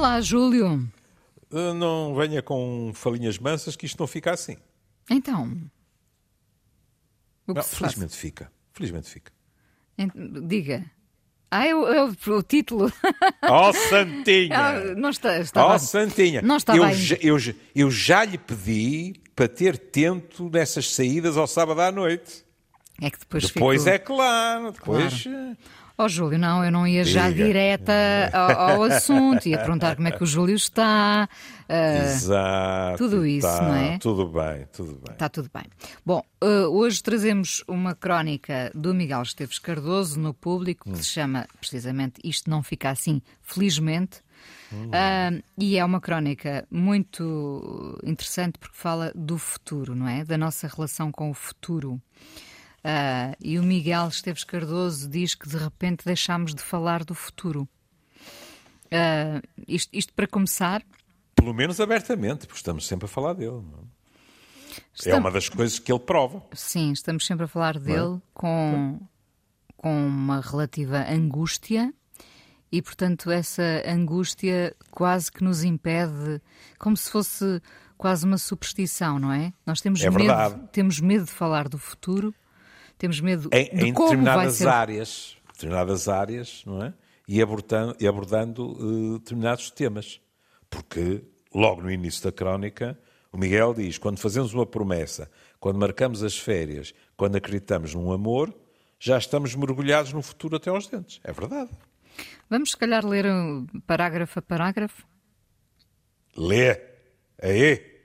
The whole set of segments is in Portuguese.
Olá, Júlio. Uh, não venha com falinhas mansas que isto não fica assim. Então. O Não, se faz? felizmente fica. Felizmente fica. Diga. Ah, é o, o- título. Oh, Santinha! Ah, não está, estava... Oh, Santinha! Não estava eu, ainda. já, eu, eu já lhe pedi para ter tento nessas saídas ao sábado à noite. É que depois, Depois fico... é claro. Depois. Eh, Oh, Júlio, não, eu não ia já Diga. direta ao, ao assunto. Ia perguntar como é que o Júlio está. ah, Exato. tudo isso, tá, não é? Tudo bem, tudo bem. Está tudo bem. Bom, eh, hoje trazemos uma crónica do Miguel Esteves Cardoso no público que se chama precisamente Isto Não Fica Assim, Felizmente. Ah, e é uma crónica muito interessante porque fala do futuro, não é? Da nossa relação com o futuro. Ah, e o Miguel Esteves Cardoso diz que de repente deixámos de falar do futuro. Ah, isto, isto para começar, Pelo menos abertamente, porque estamos sempre a falar dele. não é? É estamos- uma das coisas que ele prova. Sim, estamos sempre a falar dele com, com uma relativa angústia e, portanto, essa angústia quase que nos impede, como se fosse quase uma superstição, não é? Nós temos, É medo, temos medo de falar do futuro, temos medo Em, de em determinadas ser. áreas, determinadas áreas, não é? E abordando, e abordando eh, determinados temas. Porque logo no início da crónica, o Miguel diz: quando fazemos uma promessa, quando marcamos as férias, quando acreditamos num amor, já estamos mergulhados no futuro até aos dentes. É verdade. Vamos, se calhar, ler um parágrafo a parágrafo? Lê. Aí.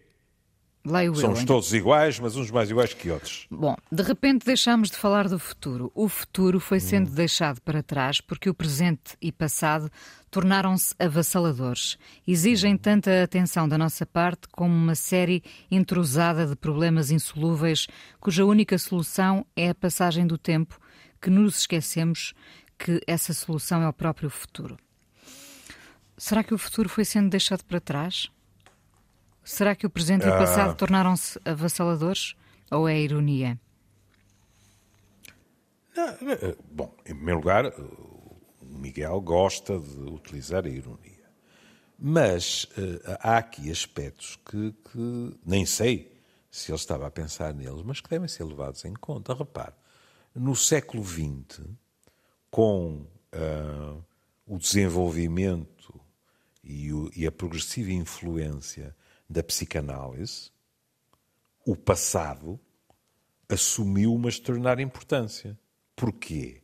Somos todos iguais, mas uns mais iguais que outros. Bom, de repente deixámos de falar do futuro. O futuro foi sendo deixado para trás porque o presente e passado tornaram-se avassaladores. Exigem tanta atenção da nossa parte como uma série entrosada de problemas insolúveis cuja única solução é a passagem do tempo, que nos esquecemos que essa solução é o próprio futuro. Será que o futuro foi sendo deixado para trás? Será que o presente e o passado tornaram-se avassaladores? Ou é ironia? Não, eh, Bom, em primeiro lugar, o Miguel gosta de utilizar a ironia. Mas eh, há aqui aspectos que, que nem sei se ele estava a pensar neles, mas que devem ser levados em conta. Repare, no século XX, com ah, o desenvolvimento e, o- e a progressiva influência da psicanálise, o passado assumiu uma extraordinária importância. Porquê?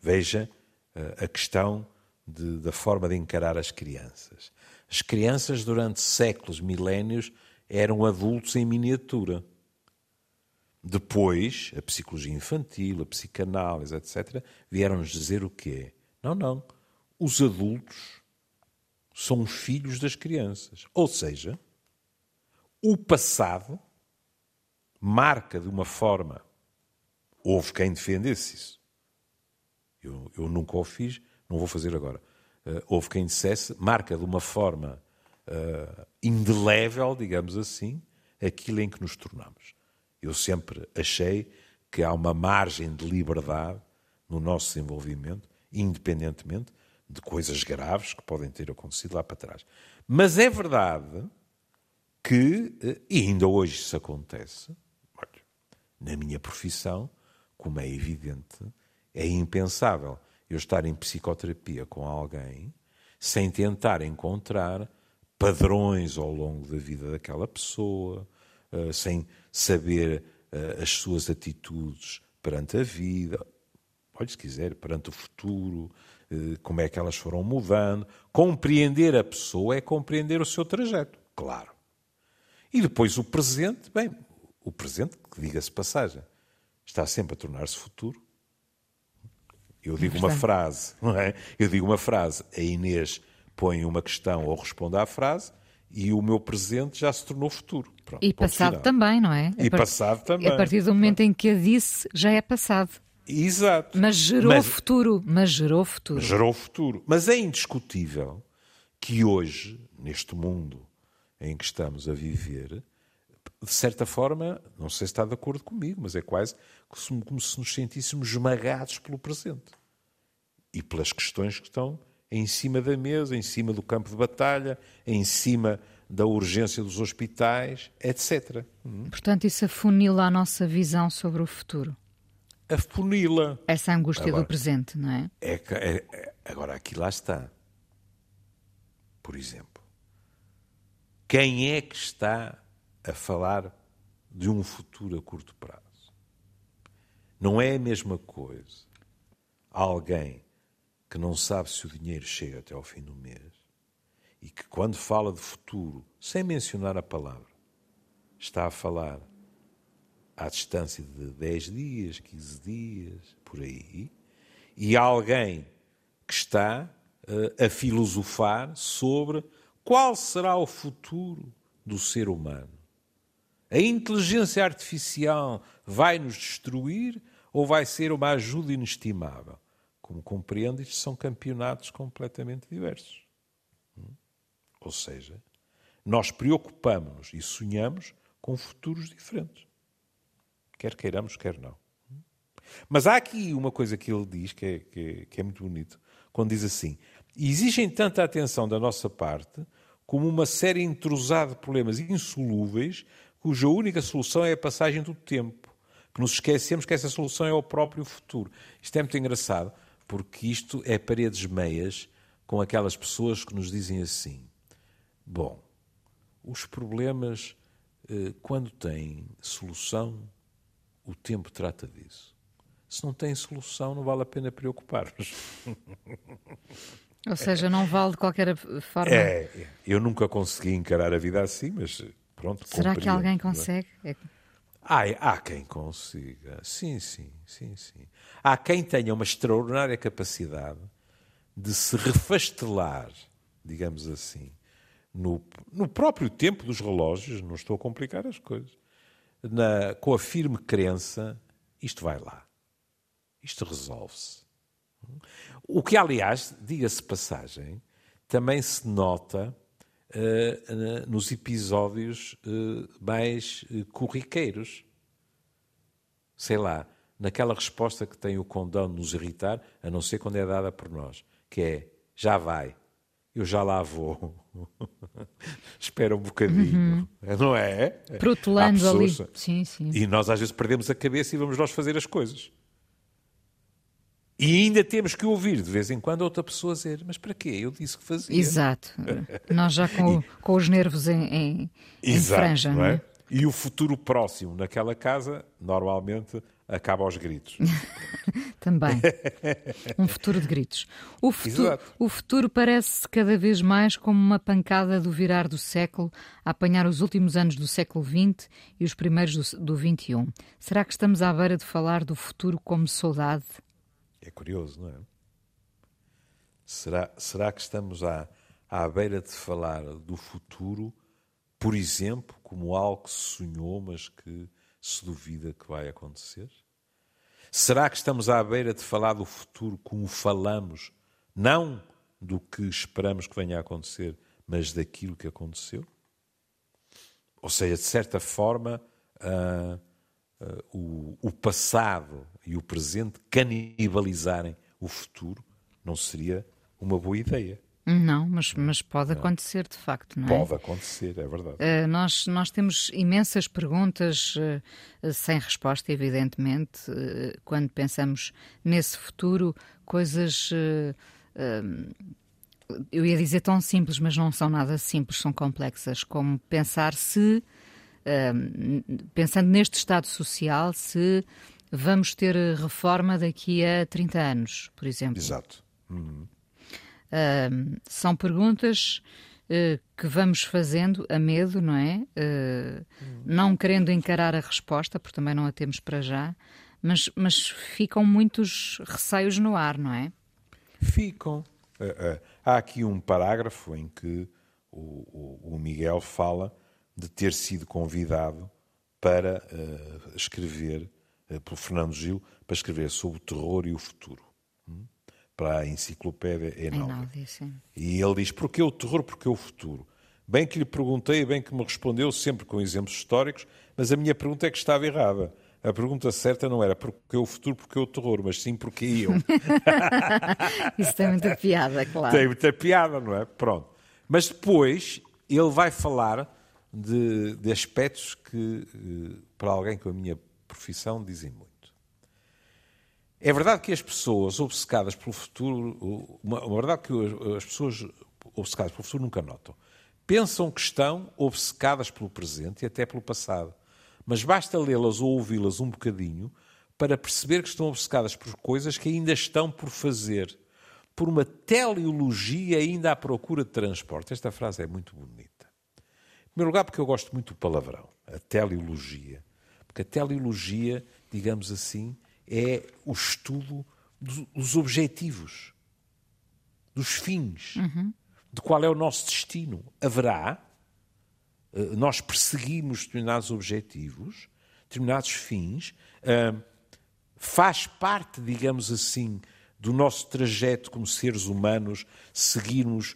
Veja eh, a questão de- da forma de encarar as crianças. As crianças, durante séculos, milénios, eram adultos em miniatura. Depois, a psicologia infantil, a psicanálise, etc., vieram-nos dizer o quê? Não, não. Os adultos são os filhos das crianças. Ou seja, o passado marca de uma forma. Houve quem defendesse isso. Eu, eu nunca o fiz, não vou fazer agora. Eh, houve quem dissesse, marca de uma forma eh, indelével, digamos assim, aquilo em que nos tornamos. Eu sempre achei que há uma margem de liberdade no nosso desenvolvimento, independentemente de coisas graves que podem ter acontecido lá para trás. Mas é verdade que, eh, e ainda hoje isso acontece, olha, na minha profissão, como é evidente, é impensável eu estar em psicoterapia com alguém sem tentar encontrar padrões ao longo da vida daquela pessoa, eh, sem saber eh, as suas atitudes perante a vida, olha, se quiser, perante o futuro, como é que elas foram mudando. Compreender a pessoa é compreender o seu trajeto, claro. E depois o presente, bem, o presente, que diga-se passagem, está sempre a tornar-se futuro. Eu digo uma frase, não é? Eu digo uma frase, a Inês põe uma questão ou responde à frase e o meu presente já se tornou futuro. Pronto, E passado final. também, não é? E passado também. A partir do momento em que a disse, já é passado. Exato. Mas gerou Mas- futuro. Mas gerou futuro. gerou futuro. Mas é indiscutível que hoje, neste mundo em que estamos a viver, de certa forma, não sei se está de acordo comigo, mas é quase como se nos sentíssemos esmagados pelo presente e pelas questões que estão em cima da mesa, em cima do campo de batalha, em cima da urgência dos hospitais, etc. Portanto, isso afunila a nossa visão sobre o futuro. Afunila. Essa angústia agora, do presente, não é? É, é, é? Agora, aqui lá está. Por exemplo, quem é que está a falar de um futuro a curto prazo? Não é a mesma coisa alguém que não sabe se o dinheiro chega até ao fim do mês e que, quando fala de futuro, sem mencionar a palavra, está a falar à distância de 10 dias, 15 dias, por aí, e alguém que está uh, a filosofar sobre qual será o futuro do ser humano. A inteligência artificial vai nos destruir ou vai ser uma ajuda inestimável? Como compreende, isto são campeonatos completamente diversos. Hum? Ou seja, nós preocupamos-nos e sonhamos com futuros diferentes. Quer queiramos, quer não. Hum? Mas há aqui uma coisa que ele diz que é, que é, que é muito bonito, quando diz assim: exigem tanta atenção da nossa parte como uma série entrosada de problemas insolúveis cuja única solução é a passagem do tempo. Que nos esquecemos que essa solução é o próprio futuro. Isto é muito engraçado, porque isto é paredes meias com aquelas pessoas que nos dizem assim: bom, os problemas, eh, quando têm solução, o tempo trata disso. Se não tem solução, não vale a pena preocupar-nos. Ou seja, não vale de qualquer forma. É, eu nunca consegui encarar a vida assim, mas pronto. Será que alguém é? consegue? É? Há, há quem consiga, sim, sim, sim, sim. Há quem tenha uma extraordinária capacidade de se refastelar, digamos assim, no, no próprio tempo dos relógios, não estou a complicar as coisas, na, com a firme crença, isto vai lá, isto resolve-se. O que, aliás, diga-se passagem, também se nota uh, nos episódios uh, mais corriqueiros. Sei lá, naquela resposta que tem o condão de nos irritar, a não ser quando é dada por nós, que é já vai, eu já lá vou. Espera um bocadinho, uhum. não é? Protelando ali. Sim, sim. E nós às vezes perdemos a cabeça e vamos nós fazer as coisas. E ainda temos que ouvir de vez em quando outra pessoa dizer: Mas para quê? Eu disse que fazia. Exato. Nós já com, e... com os nervos em, em, Exato, em franja, não é? Não é? E o futuro próximo naquela casa, normalmente, acaba aos gritos. Também. Um futuro de gritos. O futuro, o futuro parece cada vez mais como uma pancada do virar do século, a apanhar os últimos anos do século XX e os primeiros do, do XXI. Será que estamos à beira de falar do futuro como saudade? É curioso, não é? Será, será que estamos à, à beira de falar do futuro, por exemplo, como algo que se sonhou, mas que se duvida que vai acontecer? Será que estamos à beira de falar do futuro como falamos, não do que esperamos que venha a acontecer, mas daquilo que aconteceu? Ou seja, de certa forma, uh, uh, o, o passado e o presente canibalizarem o futuro não seria uma boa ideia. Não, mas, mas pode não. acontecer de facto, não é? Pode acontecer, é verdade. Uh, nós, nós temos imensas perguntas uh, sem resposta, evidentemente, uh, quando pensamos nesse futuro, coisas. eu ia dizer tão simples, mas não são nada simples, são complexas, como pensar se, pensando neste Estado Social, se vamos ter reforma daqui a 30 anos, por exemplo. Exato. Uhum. Uh, são perguntas uh, que vamos fazendo a medo, não é? Uh, não querendo encarar a resposta, porque também não a temos para já, mas, mas ficam muitos receios no ar, não é? Ficam. Eh, há aqui um parágrafo em que o, o, o Miguel fala de ter sido convidado para escrever, pelo Fernando Gil, para escrever sobre o terror e o futuro para a enciclopédia Einaudi. E ele diz, porquê o terror, porquê o futuro? Bem que lhe perguntei, bem que me respondeu, sempre com exemplos históricos, mas a minha pergunta é que estava errada. a pergunta certa não era porque o futuro, porque o terror, mas sim porque eu. Isso tem muita piada, claro. Tem muita piada, não é? Pronto. Mas depois ele vai falar de, de aspectos que, eh, para alguém com a minha profissão, dizem muito. É verdade que as pessoas obcecadas pelo futuro, uma, uma verdade que as pessoas obcecadas pelo futuro nunca notam. Pensam que estão obcecadas pelo presente e até pelo passado. Mas basta lê-las ou ouvi-las um bocadinho para perceber que estão obcecadas por coisas que ainda estão por fazer. Por uma teleologia ainda à procura de transporte. Esta frase é muito bonita. Em primeiro lugar, porque eu gosto muito do palavrão, a teleologia. Porque a teleologia, digamos assim, é o estudo dos objetivos, dos fins, uhum. de qual é o nosso destino. Haverá, eh, nós perseguimos determinados objetivos, determinados fins, eh, faz parte, digamos assim, do nosso trajeto como seres humanos seguirmos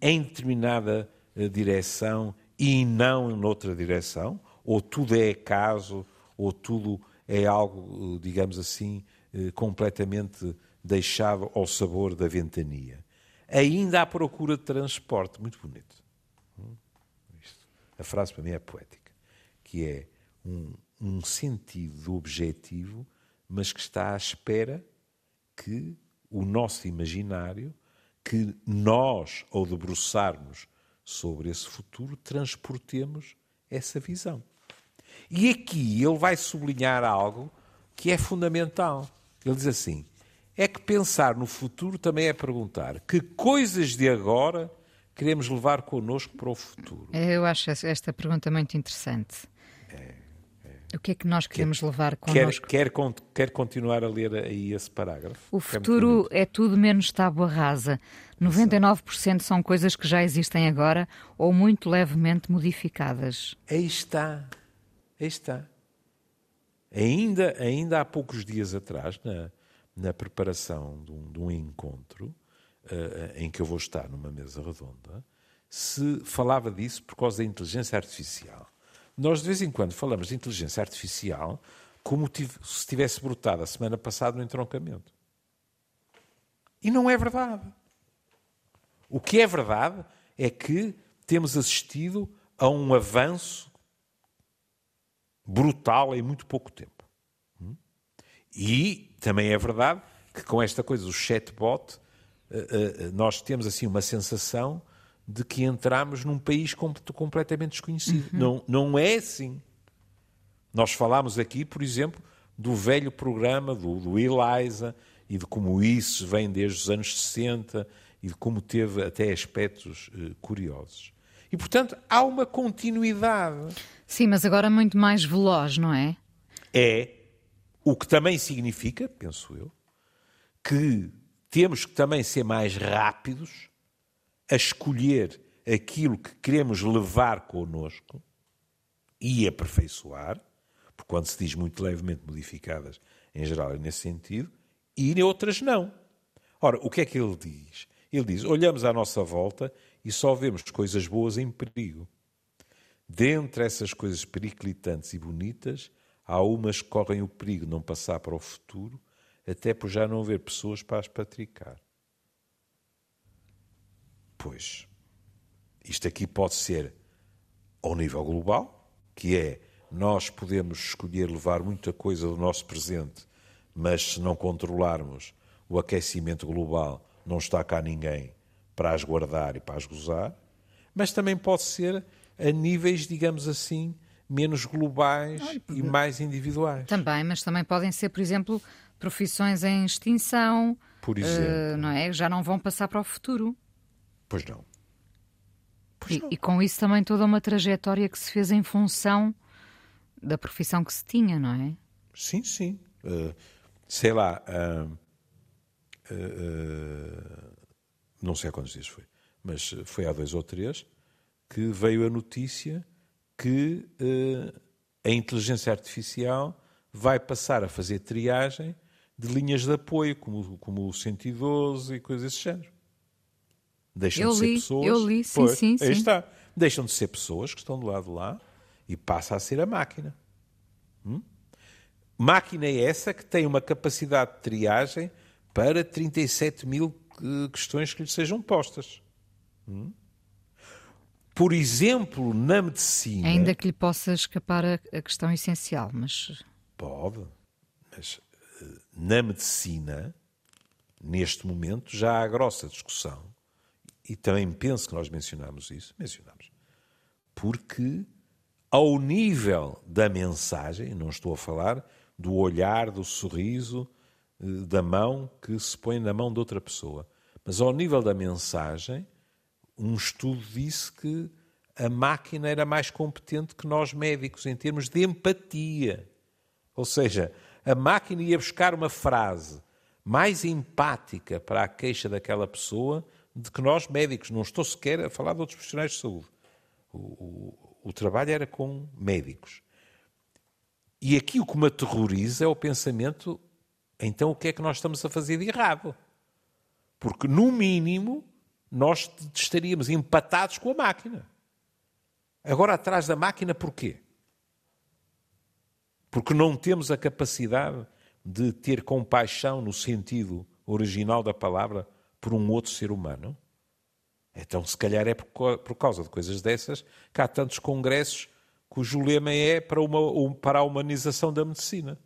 em determinada eh, direção e não noutra direção, ou tudo é acaso, ou tudo é algo, digamos assim, eh, completamente deixado ao sabor da ventania. Ainda à procura de transporte. Muito bonito. Hum? A frase para mim é poética, que é um, um sentido do objetivo, mas que está à espera que o nosso imaginário, que nós, ao debruçarmos sobre esse futuro, transportemos essa visão. E aqui ele vai sublinhar algo que é fundamental. Ele diz assim: é que pensar no futuro também é perguntar que coisas de agora queremos levar connosco para o futuro. Eu acho esta pergunta muito interessante. É, é. O que é que nós queremos quer, levar connosco? Quer, quer, quer, continuar a ler aí esse parágrafo? O futuro é tudo menos tábua rasa. 99% são coisas que já existem agora ou muito levemente modificadas. Aí está. Aí está. Ainda, ainda há poucos dias atrás, na, na preparação de um, de um encontro, uh, em que eu vou estar numa mesa redonda, se falava disso por causa da inteligência artificial. Nós, de vez em quando, falamos de inteligência artificial como se tivesse brotado a semana passada no entroncamento. E não é verdade. O que é verdade é que temos assistido a um avanço brutal em muito pouco tempo. E também é verdade que com esta coisa do chatbot, eh, eh, nós temos assim uma sensação de que entramos num país completamente desconhecido. Uhum. Não, não é assim. Nós falámos aqui, por exemplo, do velho programa do, do ELISA e de como isso vem desde os anos 60 e de como teve até aspectos uh, curiosos. E, portanto, há uma continuidade. Sim, mas agora muito mais veloz, não é? É. O que também significa, penso eu, que temos que também ser mais rápidos a escolher aquilo que queremos levar connosco e aperfeiçoar, porque quando se diz muito levemente modificadas, em geral é nesse sentido, e em outras não. Ora, o que é que ele diz? Ele diz: olhamos à nossa volta e só vemos coisas boas em perigo. Dentre essas coisas periclitantes e bonitas, há umas que correm o perigo de não passar para o futuro, até por já não haver pessoas para as patricar. Pois, isto aqui pode ser ao nível global, que é nós podemos escolher levar muita coisa do nosso presente, mas se não controlarmos o aquecimento global, não está cá ninguém para as guardar e para as gozar, mas também pode ser a níveis, digamos assim, menos globais Ai, e mais individuais. Também, mas também podem ser, por exemplo, profissões em extinção, por exemplo, uh, não é? Já não vão passar para o futuro. Pois não. Pois e, não. e, com isso também toda uma trajetória que se fez em função da profissão que se tinha, não é? Sim, sim. Uh, sei lá, uh, não sei há quantos dias foi, mas foi há dois ou três que veio a notícia que uh, a inteligência artificial vai passar a fazer triagem de linhas de apoio, como, como o 112 e coisas desse género. Deixam eu de ser li, pessoas. Eu li, sim, pois, sim, aí sim. está. Deixam de ser pessoas que estão do lado de lá e passa a ser a máquina. Hum? máquina é essa que tem uma capacidade de triagem para 37 mil eh, questões que lhe sejam postas. Hum? Por exemplo, na medicina. Ainda que lhe possa escapar a, a questão essencial, mas. Pode. Mas eh, na medicina, neste momento, já há grossa discussão. E também penso que nós mencionamos isso. Mencionamos. Porque, ao nível da mensagem, não estou a falar do olhar, do sorriso, eh, da mão que se põe na mão de outra pessoa. Mas ao nível da mensagem, um estudo disse que a máquina era mais competente que nós médicos em termos de empatia. Ou seja, a máquina ia buscar uma frase mais empática para a queixa daquela pessoa de que nós médicos. Não estou sequer a falar de outros profissionais de saúde. O, o, o trabalho era com médicos. E aqui o que me aterroriza é o pensamento: então o que é que nós estamos a fazer de errado? Porque, no mínimo, nós estaríamos empatados com a máquina. Agora, atrás da máquina, porquê? Porque não temos a capacidade de ter compaixão no sentido original da palavra por um outro ser humano? Então, se calhar é por causa de coisas dessas que há tantos congressos cujo lema é para, uma, para a humanização da medicina.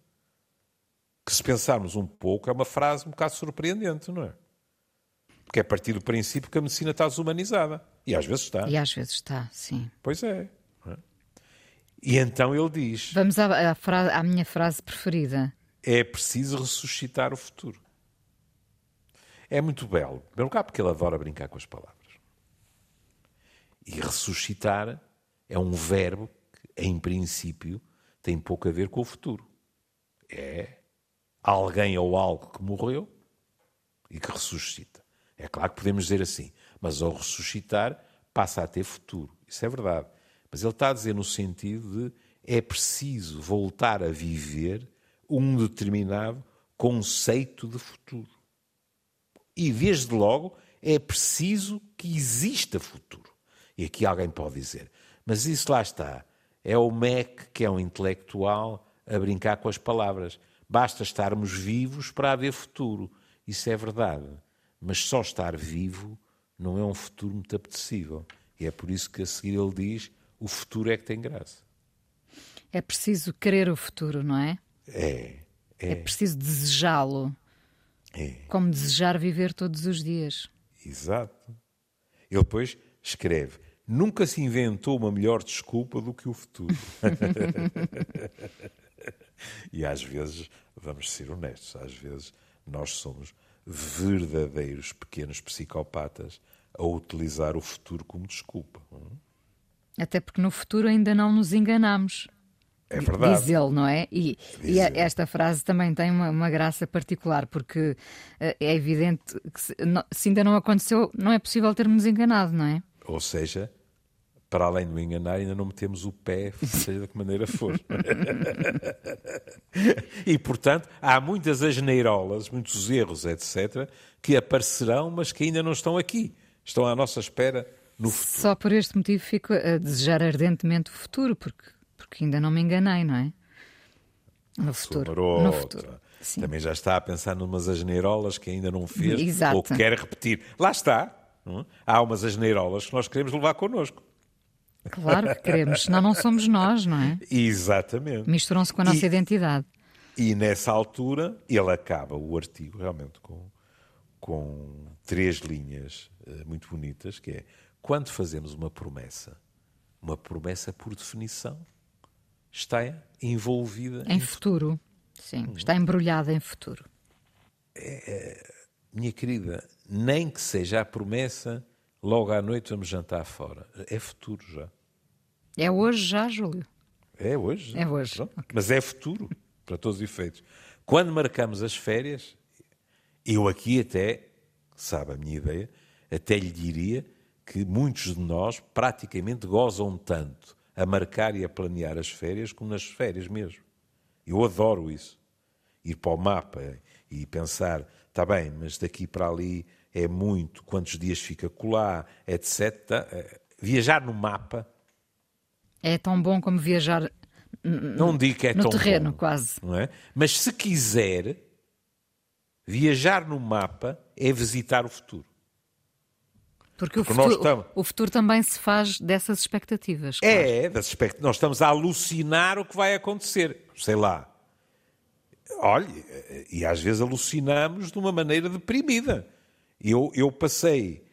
Que, se pensarmos um pouco, é uma frase um bocado surpreendente, não é? Porque é a partir do princípio que a medicina está desumanizada. E às vezes está. E às vezes está, sim. Pois é. é? E então ele diz: Vamos à, à, frase, à minha frase preferida. É preciso ressuscitar o futuro. É muito belo. Em primeiro lugar, porque ele adora brincar com as palavras. E ressuscitar é um verbo que, em princípio, tem pouco a ver com o futuro. É alguém ou algo que morreu e que ressuscita. É claro que podemos dizer assim, mas ao ressuscitar passa a ter futuro. Isso é verdade. Mas ele está a dizer no sentido de é preciso voltar a viver um determinado conceito de futuro. E desde logo é preciso que exista futuro. E aqui alguém pode dizer, mas isso lá está. É o MEC que é um intelectual a brincar com as palavras. Basta estarmos vivos para haver futuro. Isso é verdade. Mas só estar vivo não é um futuro muito apetecível. E é por isso que a seguir ele diz: o futuro é que tem graça. É preciso querer o futuro, não é? É. É, é preciso desejá-lo. É. Como desejar viver todos os dias. Exato. Ele depois escreve: Nunca se inventou uma melhor desculpa do que o futuro. e às vezes, vamos ser honestos, às vezes nós somos verdadeiros pequenos psicopatas a utilizar o futuro como desculpa. Até porque no futuro ainda não nos enganamos. É verdade. Diz ele, não é? E, e esta frase também tem uma, uma, graça particular, porque eh, é evidente que se, se ainda não aconteceu, não é possível termos enganado, não é? Ou seja, para além do enganar, ainda não metemos o pé, seja de que maneira for. e, portanto, há muitas asneirolas, muitos erros, etc., que aparecerão, mas que ainda não estão aqui. Estão à nossa espera no futuro. Só por este motivo fico a desejar ardentemente o futuro, porque, porque ainda não me enganei, não é? No futuro. No futuro. Sim. Também já está a pensar numas asneirolas que ainda não fez Exato. ou que quer repetir. Lá está. Hum? Há umas asneirolas que nós queremos levar connosco. Claro que queremos, senão não somos nós, não é? Exatamente. Misturam-se com a nossa e, identidade. E nessa altura ele acaba o artigo realmente com, com três linhas uh, muito bonitas, que é quando fazemos uma promessa, uma promessa por definição está envolvida em, em futuro. futuro. Sim, hum. está embrulhada em futuro. É, é, minha querida, nem que seja a promessa logo à noite vamos jantar fora. É futuro já. É hoje já, Júlio? É hoje. É hoje. Okay. Mas é futuro, para todos os efeitos. Quando marcamos as férias, eu aqui até, sabe a minha ideia, até lhe diria que muitos de nós praticamente gozam tanto a marcar e a planear as férias como nas férias mesmo. Eu adoro isso. Ir para o mapa e pensar, está bem, mas daqui para ali é muito, quantos dias fica colar, etc. Viajar no mapa. É tão bom como viajar Não digo que é no tão terreno, bom, quase. Não é? Mas se quiser, viajar no mapa é visitar o futuro. Porque, o, Porque futuro, estamos- o futuro também se faz dessas expectativas. claro. É, das expect- nós estamos a alucinar o que vai acontecer. Sei lá. Olha, e às vezes alucinamos de uma maneira deprimida. Eu, eu passei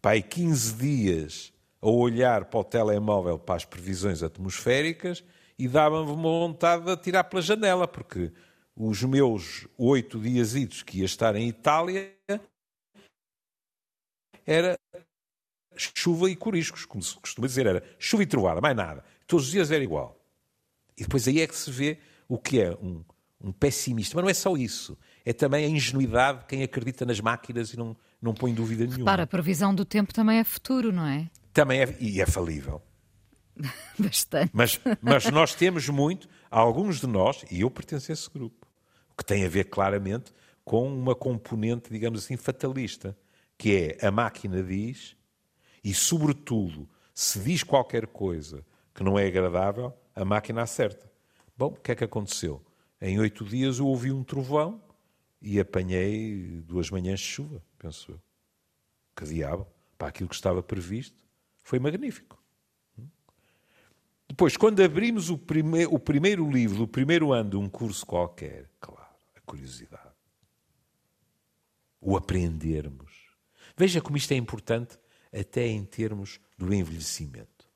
pai, 15 dias a olhar para o telemóvel para as previsões atmosféricas e dava-me uma vontade de atirar pela janela, porque os meus oito dias que ia estar em Itália era chuva e coriscos, como se costuma dizer, era chuva e trovoada, mais nada. Todos os dias era igual. E depois aí é que se vê o que é um, um pessimista. Mas não é só isso. É também a ingenuidade de quem acredita nas máquinas e não, não põe dúvida nenhuma. Para, a previsão do tempo também é futuro, não é? Também é, e é falível. Bastante. Mas, mas nós temos muito, alguns de nós, e eu pertenço a esse grupo, o que tem a ver claramente com uma componente, digamos assim, fatalista, que é a máquina diz, e sobretudo, se diz qualquer coisa que não é agradável, a máquina acerta. Bom, o que é que aconteceu? Em oito dias eu ouvi um trovão e apanhei duas manhãs de chuva, penso eu. Que diabo, para aquilo que estava previsto, foi magnífico. Depois, quando abrimos o, prime o primeiro livro do primeiro ano de um curso qualquer, claro, a curiosidade, o aprendermos. Veja como isto é importante até em termos do envelhecimento.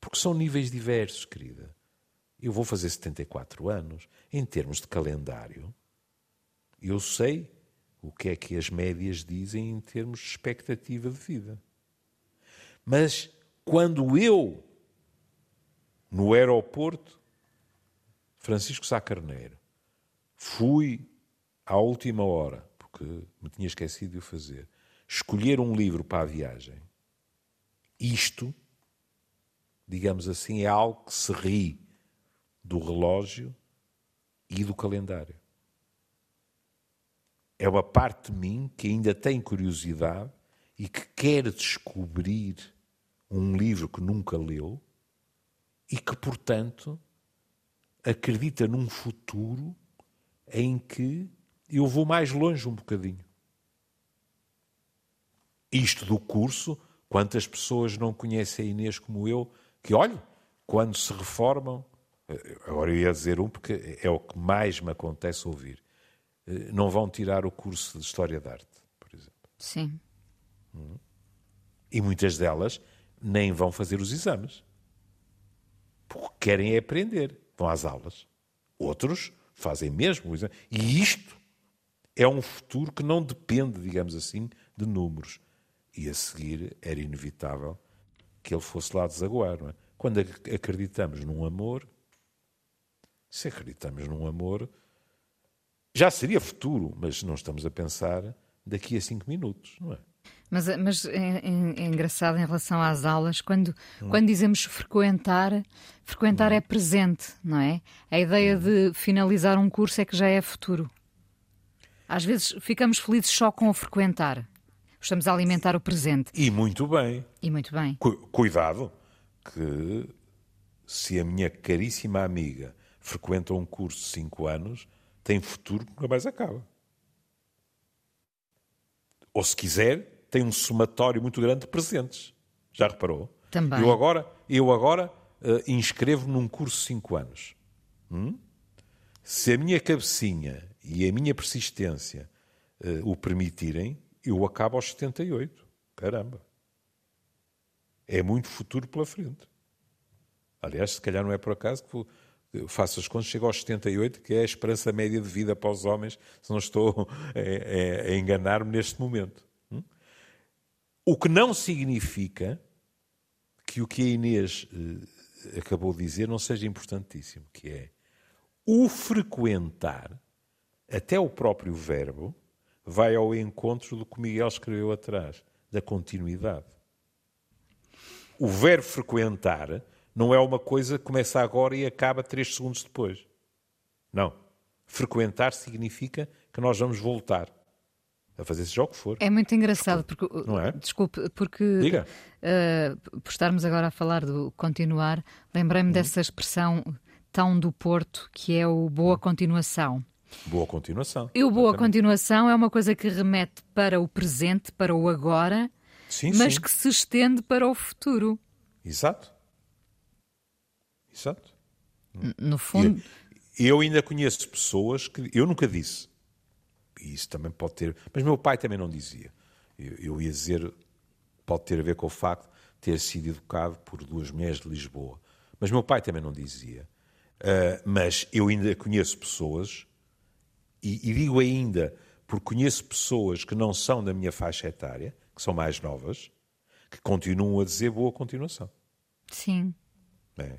Porque são níveis diversos, querida. Eu vou fazer 74 anos. Em termos de calendário, eu sei o que é que as médias dizem em termos de expectativa de vida. Mas quando eu, no aeroporto, Francisco Sá Carneiro, fui à última hora, porque me tinha esquecido de o fazer, escolher um livro para a viagem, isto, digamos assim, é algo que se ri do relógio e do calendário. É uma parte de mim que ainda tem curiosidade e que quer descobrir um livro que nunca leu e que, portanto, acredita num futuro em que eu vou mais longe um bocadinho. Isto do curso, quantas pessoas não conhecem a Inês como eu, que, olha, quando se reformam, agora eu ia dizer um porque é o que mais me acontece ouvir, não vão tirar o curso de História da Arte, por exemplo. Sim. E muitas delas nem vão fazer os exames. Porque querem é aprender. Vão às aulas. Outros fazem mesmo o exame. E isto é um futuro que não depende, digamos assim, de números. E a seguir era inevitável que ele fosse lá desaguar. É? Quando ac- acreditamos num amor, se acreditamos num amor, já seria futuro, mas não estamos a pensar daqui a cinco minutos, não é? Mas, mas é, é- é engraçado em relação às aulas, quando, quando dizemos frequentar, frequentar é presente, não é? A ideia de finalizar um curso é que já é futuro. Às vezes ficamos felizes só com o frequentar. Estamos a alimentar o presente. E muito bem. E muito bem. Cu- Cuidado, que se a minha caríssima amiga frequenta um curso de 5 anos, tem futuro que nunca mais acaba. Ou se quiser, tem um somatório muito grande de presentes. Já reparou? Também. Eu agora, eu agora eh, inscrevo num curso de 5 anos. Hum? Se a minha cabecinha e a minha persistência eh, o permitirem, eu acabo aos 78. Caramba. É muito futuro pela frente. Aliás, se calhar não é por acaso que faço as contas, chego aos 78, que é a esperança média de vida para os homens, se não estou a, a- a enganar-me neste momento. Hum? O que não significa que o que a Inês eh, acabou de dizer não seja importantíssimo, que é o frequentar, até o próprio verbo, vai ao encontro do que o Miguel escreveu atrás, da continuidade. O verbo frequentar não é uma coisa que começa agora e acaba três segundos depois. Não. Frequentar significa que nós vamos voltar. a fazer seja o que for. É muito engraçado, porque, Não é? desculpe, porque Diga. uh, por estarmos agora a falar do continuar, lembrei-me dessa expressão tão do Porto, que é o boa continuação. Boa continuação. E o boa Exatamente. continuação é uma coisa que remete para o presente, para o agora, Sim, mas sim. que se estende para o futuro. Exato. Exato. No fundo, Eu ainda conheço pessoas que eu nunca disse. E isso também pode ter. Mas meu pai também não dizia. Eu, eu ia dizer, pode ter a ver com o facto de ter sido educado por duas mulheres de Lisboa. Mas meu pai também não dizia. Ah, mas eu ainda conheço pessoas, e, e digo ainda, porque conheço pessoas que não são da minha faixa etária, que são mais novas, que continuam a dizer boa continuação. sim. É.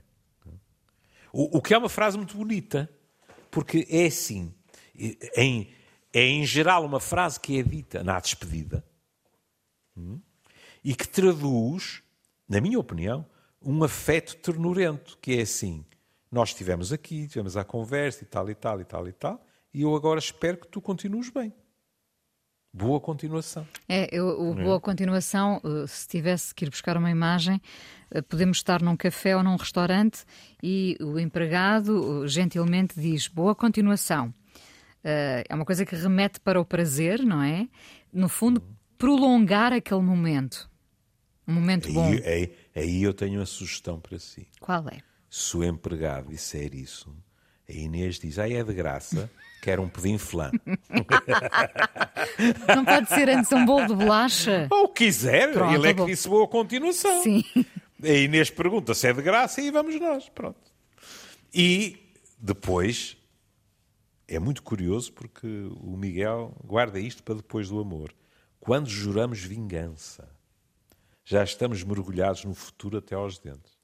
O, o que é uma frase muito bonita, porque é assim, em, é em geral uma frase que é dita na despedida hum, e que traduz, na minha opinião, um afeto ternurento, que é assim, nós estivemos aqui, estivemos à conversa e tal e tal e tal e tal, e eu agora espero que tu continues bem. Boa continuação. É, eu, o boa continuação, eh, se tivesse que ir buscar uma imagem, eh, podemos estar num café ou num restaurante e o empregado gentilmente diz boa continuação. Eh, É uma coisa que remete para o prazer, não é? No fundo, prolongar aquele momento. Um momento bom. Aí, aí, aí eu tenho uma sugestão para si. Qual é? se o empregado disser isso, a Inês diz, ah, é de graça, quero um pudim flan. Não pode ser antes um bolo de bolacha? Ou quiser, Pronto, ele é que disse boa continuação. Sim. A Inês pergunta se é de graça e vamos nós, pronto. E depois, é muito curioso porque o Miguel guarda isto para depois do amor. Quando juramos vingança, já estamos mergulhados no futuro até aos dentes.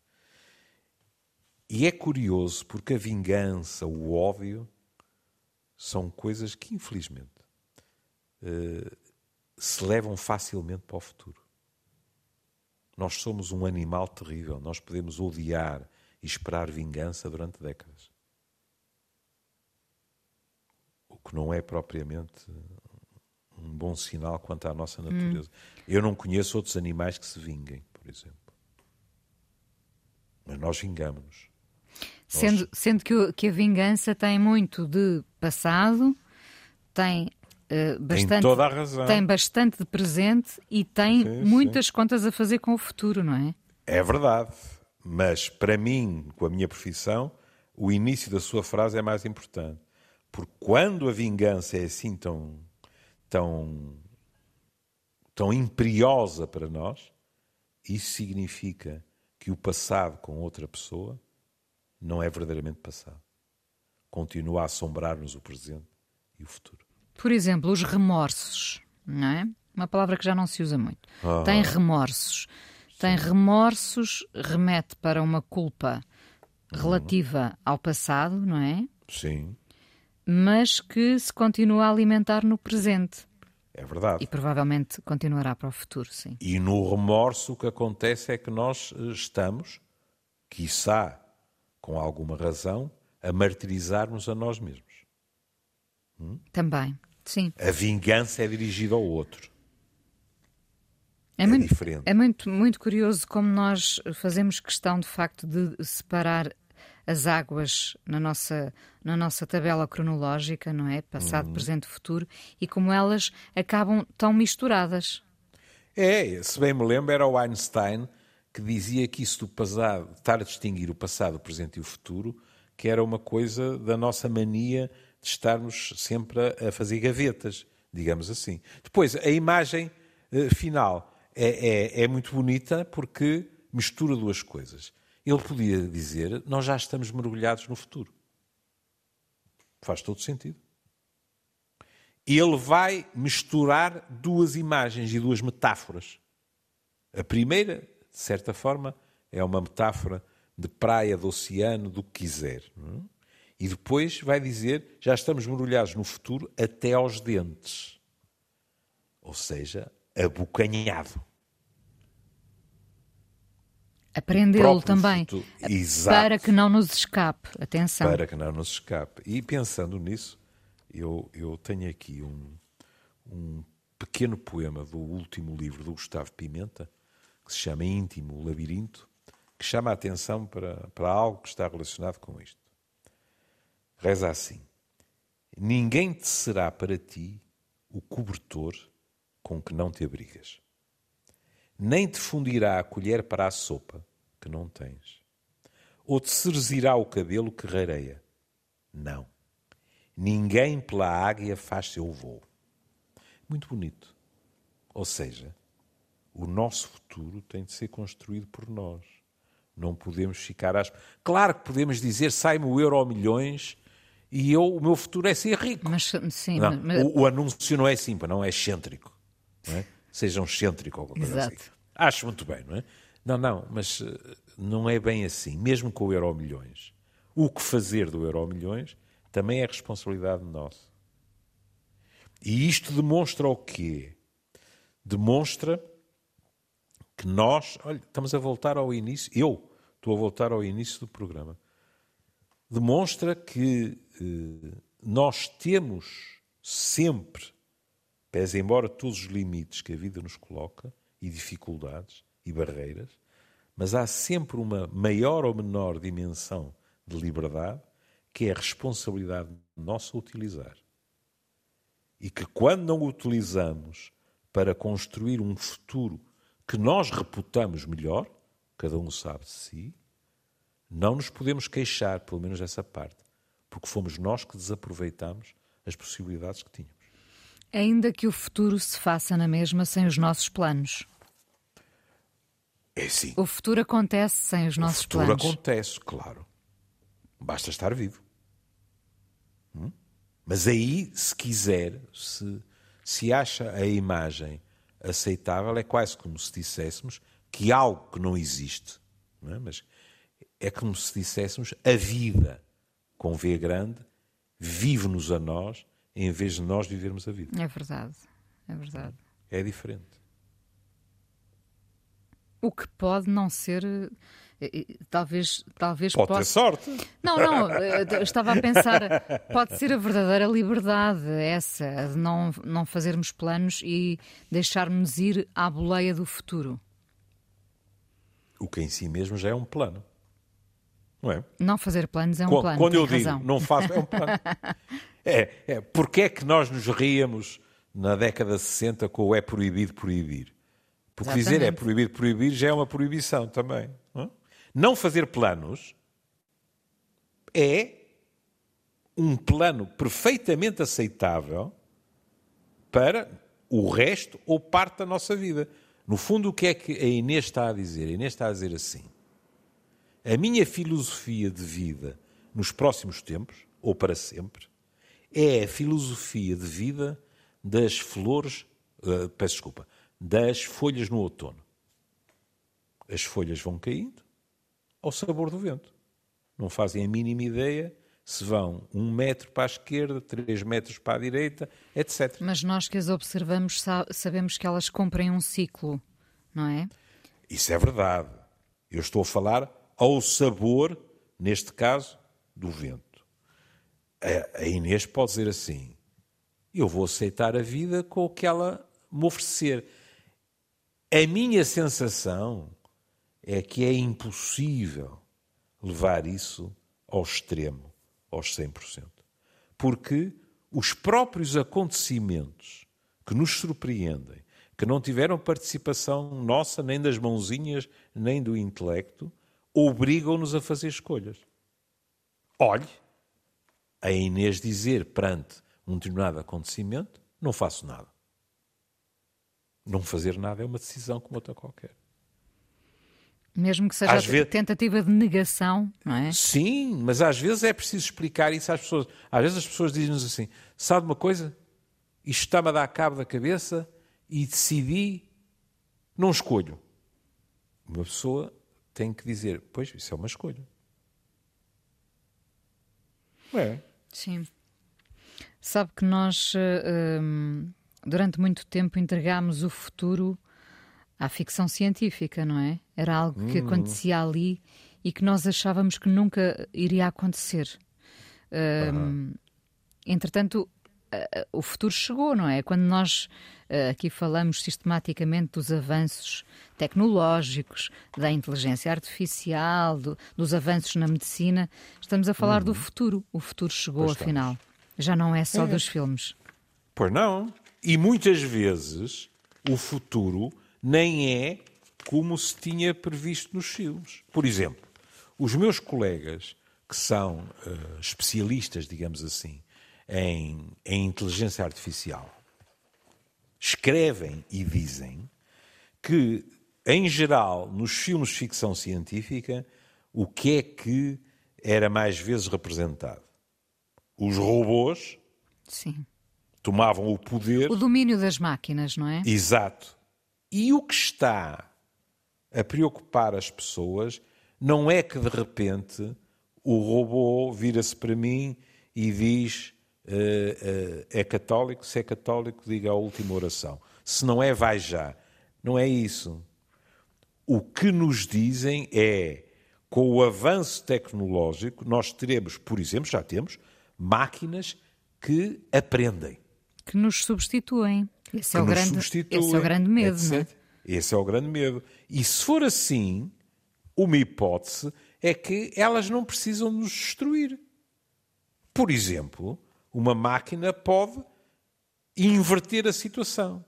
E é curioso porque a vingança, o ódio, são coisas que, infelizmente, eh, se levam facilmente para o futuro. Nós somos um animal terrível. Nós podemos odiar e esperar vingança durante décadas. O que não é propriamente um bom sinal quanto à nossa natureza. Eu não conheço outros animais que se vinguem, por exemplo. Mas nós vingamos-nos. Sendo, sendo que, que a vingança tem muito de passado, tem eh, bastante, toda a razão. tem bastante de presente e tem Sim, muitas contas a fazer com o futuro, não é? É verdade. Mas para mim, com a minha profissão, o início da sua frase é mais importante. Porque quando a vingança é assim tão, tão, tão imperiosa para nós, isso significa que o passado com outra pessoa não é verdadeiramente passado. Continua a assombrar-nos o presente e o futuro. Por exemplo, os remorsos, não é? Uma palavra que já não se usa muito. Ah. Tem remorsos. Tem remorsos, remete para uma culpa relativa ao passado, não é? Sim, Mas que se continua a alimentar no presente. é verdade. E provavelmente continuará para o futuro, sim. E no remorso o que acontece é que nós eh, estamos, quiçá com alguma razão, a martirizar-nos a nós mesmos. Também, sim. A vingança é dirigida ao outro. É, É muito, diferente. é muito, muito curioso como nós fazemos questão, de facto, de separar as águas na nossa, na nossa tabela cronológica, não é? Passado, Uhum. presente, futuro, e como elas acabam tão misturadas. É, se bem me lembro, era o Einstein que dizia que isso do passado, estar a distinguir o passado, o presente e o futuro, que era uma coisa da nossa mania de estarmos sempre a, fazer gavetas, digamos assim. Depois, a imagem eh, final é, é, é muito bonita porque mistura duas coisas. Ele podia dizer, nós já estamos mergulhados no futuro. Faz todo sentido ele vai misturar duas imagens e duas metáforas. A primeira, de certa forma, é uma metáfora de praia, de oceano, do que quiser. é? E depois vai dizer: já estamos mergulhados no futuro até aos dentes. Ou seja, abocanhado. Aprendê-lo também. Para que não nos escape. Atenção. Para que não nos escape. E pensando nisso, eu, eu tenho aqui um, um pequeno poema do último livro do Gustavo Pimenta, que se chama Íntimo, o Labirinto, que chama a atenção para, para algo que está relacionado com isto. Reza assim: Ninguém te será para ti o cobertor com que não te abrigas, nem te fundirá a colher para a sopa que não tens, ou te cerzirá o cabelo que rareia. Não. Ninguém pela águia faz seu voo. Muito bonito. Ou seja, o nosso futuro tem de ser construído por nós. Não podemos ficar às. Claro que podemos dizer sai-me o euro milhões e eu, o meu futuro é ser rico. Mas, sim, não, mas... O, o, anúncio não é simples, não é excêntrico. Não é? Seja um excêntrico ou alguma coisa assim. Acho muito bem, não é? Não, não, mas eh, não é bem assim. Mesmo com o euro milhões. O que fazer do euro milhões também é responsabilidade nossa. E isto demonstra o quê? Demonstra que nós, olha, estamos a voltar ao início, eu estou a voltar ao início do programa. Demonstra que eh, nós temos sempre, pese embora todos os limites que a vida nos coloca, e dificuldades e barreiras, mas há sempre uma maior ou menor dimensão de liberdade que é a responsabilidade nossa utilizar. E que quando não utilizamos para construir um futuro que nós reputamos melhor, cada um sabe de si, não nos podemos queixar, pelo menos essa parte, porque fomos nós que desaproveitamos as possibilidades que tínhamos. Ainda que o futuro se faça na mesma sem os nossos planos. É sim. O futuro acontece sem os nossos planos. O futuro planos. acontece, claro. Basta estar vivo. Hum? Mas aí, se quiser, se, se acha a imagem aceitável, é quase como se disséssemos que algo que não existe, não é? mas é como se disséssemos a vida, com V grande, vive-nos a nós em vez de nós vivermos a vida. É verdade, é verdade. É diferente. O que pode não ser talvez talvez pode possa... ter sorte. Não não estava a pensar pode ser a verdadeira liberdade essa de não não fazermos planos e deixarmos ir à boleia do futuro. O que em si mesmo já é um plano não é? Não fazer planos é um quando, plano quando eu razão. digo não faço é um plano. É, é porque é que nós nos ríamos na década de 60 com o é proibido proibir porque Exatamente. dizer é proibido proibir já é uma proibição também não? Não fazer planos é um plano perfeitamente aceitável para o resto ou parte da nossa vida. No fundo, o que é que a Inês está a dizer? A Inês está a dizer assim: a minha filosofia de vida nos próximos tempos, ou para sempre, é a filosofia de vida das flores, uh, peço desculpa, das folhas no outono. As folhas vão caindo, ao sabor do vento. Não fazem a mínima ideia se vão um metro para a esquerda, três metros para a direita, etc. Mas nós que as observamos sabemos que elas cumprem um ciclo, não é? Isso é verdade. Eu estou a falar ao sabor, neste caso, do vento. A Inês pode dizer assim: eu vou aceitar a vida com o que ela me oferecer. A minha sensação é que é impossível levar isso ao extremo, aos 100%. Porque os próprios acontecimentos que nos surpreendem, que não tiveram participação nossa, nem das mãozinhas, nem do intelecto, obrigam-nos a fazer escolhas. Olhe, a Inês dizer perante um determinado acontecimento, não faço nada. Não fazer nada é uma decisão como outra qualquer. Mesmo que seja vezes... tentativa de negação, não é? Sim, mas às vezes é preciso explicar isso às pessoas. Às vezes as pessoas dizem-nos assim: sabe uma coisa? Isto está-me a dar cabo da cabeça e decidi, não escolho. Uma pessoa tem que dizer: pois, isso é uma escolha. É. Sim. Sabe que nós, eh, hum, durante muito tempo, entregámos o futuro à ficção científica, não é? Era algo que hum. acontecia ali e que nós achávamos que nunca iria acontecer. Um, Entretanto, o futuro chegou, não é? Quando nós uh, aqui falamos sistematicamente dos avanços tecnológicos, da inteligência artificial, do, dos avanços na medicina, estamos a falar uhum. do futuro. O futuro chegou, pois afinal. Estamos. Já não é só é. dos filmes. Pois não. E muitas vezes o futuro nem é como se tinha previsto nos filmes. Por exemplo, os meus colegas que são uh, especialistas, digamos assim, em, em inteligência artificial, escrevem e dizem que, em geral, nos filmes de ficção científica, o que é que era mais vezes representado? Os robôs Sim. Tomavam o poder. O domínio das máquinas, não é? Exato. E o que está a preocupar as pessoas não é que de repente o robô vira-se para mim e diz uh, uh, é católico, se é católico, diga a última oração. Se não é, vai já. Não é isso. O que nos dizem é, com o avanço tecnológico, nós teremos, por exemplo, já temos, máquinas que aprendem. Que nos substituem. Esse, é o, grande, esse é o grande medo, etc. é? Esse é o grande medo. E se for assim, uma hipótese é que elas não precisam nos destruir. Por exemplo, uma máquina pode inverter a situação.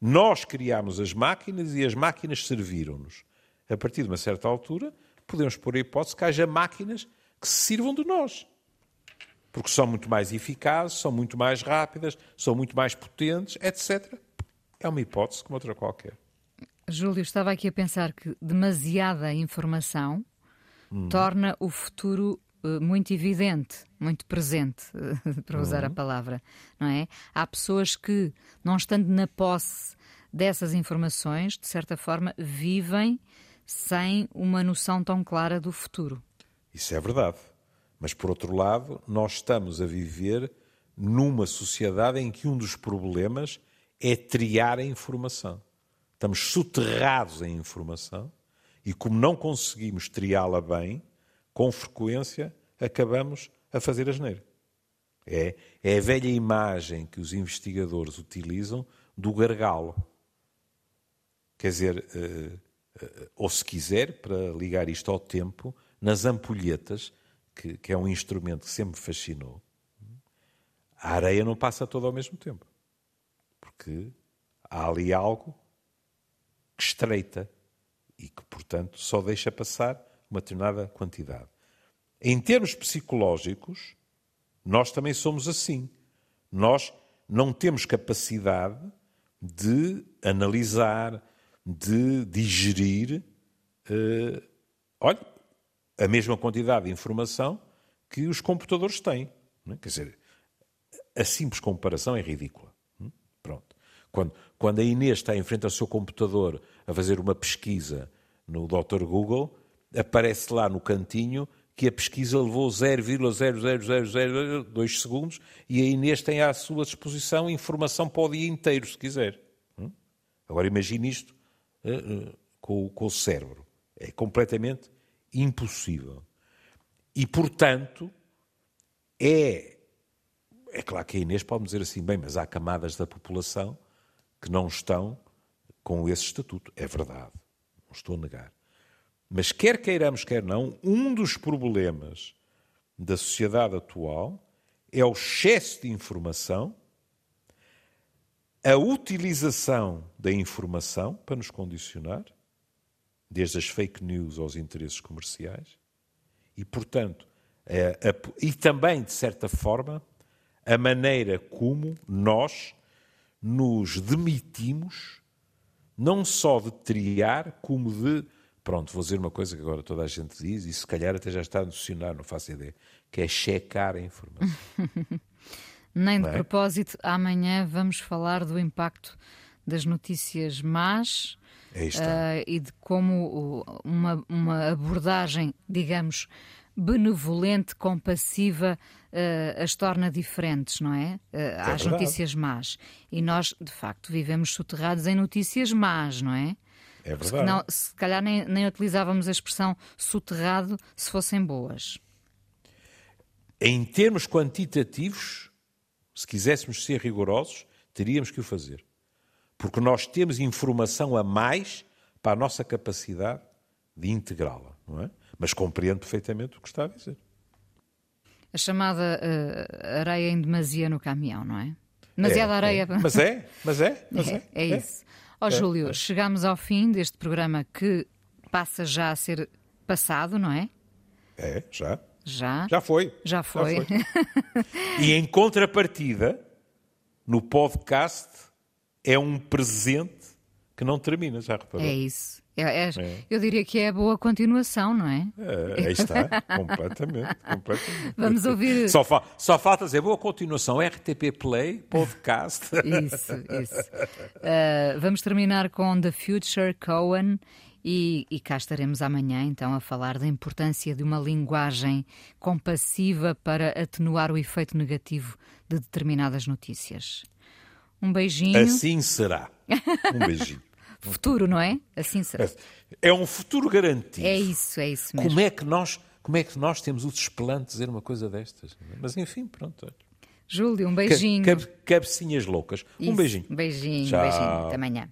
Nós criámos as máquinas e as máquinas serviram-nos. A partir de uma certa altura, podemos pôr a hipótese que haja máquinas que se sirvam de nós. Porque são muito mais eficazes, são muito mais rápidas, são muito mais potentes, etc. É uma hipótese como outra qualquer. Júlio, estava aqui a pensar que demasiada informação hum. torna o futuro uh, muito evidente, muito presente, uh, para usar a uhum. palavra, não é? Há pessoas que, não estando na posse dessas informações, de certa forma, vivem sem uma noção tão clara do futuro. Isso é verdade. Mas, por outro lado, nós estamos a viver numa sociedade em que um dos problemas é triar a informação. Estamos soterrados em informação e, como não conseguimos triá-la bem, com frequência acabamos a fazer asneira. É, é a velha imagem que os investigadores utilizam do gargalo. Quer dizer, eh, eh, ou se quiser, para ligar isto ao tempo, nas ampulhetas, que, que é um instrumento que sempre me fascinou, a areia não passa toda ao mesmo tempo. Porque há ali algo que estreita e que, portanto, só deixa passar uma determinada quantidade. Em termos psicológicos, nós também somos assim. Nós não temos capacidade de analisar, de digerir, uh, olha, a mesma quantidade de informação que os computadores têm. É? Quer dizer, a simples comparação é ridícula. Hum? Pronto. Quando, quando a Inês está em frente ao seu computador a fazer uma pesquisa no Dr. Google, aparece lá no cantinho que a pesquisa levou 0,00002 segundos e a Inês tem à sua disposição informação para o dia inteiro, se quiser. Hum? Agora imagine isto uh, com, com o cérebro. É completamente impossível. E, portanto, é. É claro que a Inês pode dizer assim, bem, mas há camadas da população que não estão com esse estatuto. É verdade, não estou a negar. Mas quer queiramos, quer não, um dos problemas da sociedade atual é o excesso de informação, a utilização da informação para nos condicionar, desde as fake news aos interesses comerciais, e, portanto, a, a, e também, de certa forma, a maneira como nós nos demitimos não só de triar, como de. Pronto, vou dizer uma coisa que agora toda a gente diz, e se calhar até já está a nocionar, não faço ideia, que é checar a informação. Nem de é? propósito, amanhã vamos falar do impacto das notícias más uh, e de como uma, uma abordagem, digamos, benevolente, compassiva, uh, as torna diferentes, não é? Uh, é às verdade. notícias más. E nós, de facto, vivemos soterrados em notícias más, não é? É verdade. Não, se calhar nem, nem utilizávamos a expressão soterrado se fossem boas. Em termos quantitativos, se quiséssemos ser rigorosos, teríamos que o fazer. Porque nós temos informação a mais para a nossa capacidade de integrá-la, não é? Mas compreendo perfeitamente o que está a dizer. A chamada uh, areia em demasia no caminhão, não é? Demasiada é, areia. É. Mas é, mas é. Mas é, é, é isso. Ó oh, Júlio, chegamos ao fim deste programa que passa já a ser passado, não é? É, já. Já? Já foi. Já foi. Já foi. e em contrapartida, no podcast, é um presente que não termina, já reparou? É isso. É, é, é. Eu diria que é a boa continuação, não é? é aí está, completamente, completamente. Vamos ouvir. Só, fa só falta dizer boa continuação, RTP Play, podcast. Isso, isso. Uh, vamos terminar com The Future Cohen e, e, cá estaremos amanhã, então, a falar da importância de uma linguagem compassiva para atenuar o efeito negativo de determinadas notícias. Um beijinho. Assim será. Um beijinho. futuro, não é? Assim será. É um futuro garantido. É isso, é isso mesmo. Como é que nós, como é que nós temos o desplante de dizer uma coisa destas? Mas enfim, pronto. Júlio, um beijinho. Cabe, cabecinhas loucas. Isso, um beijinho. Beijinho, Tchau. beijinho. Até amanhã.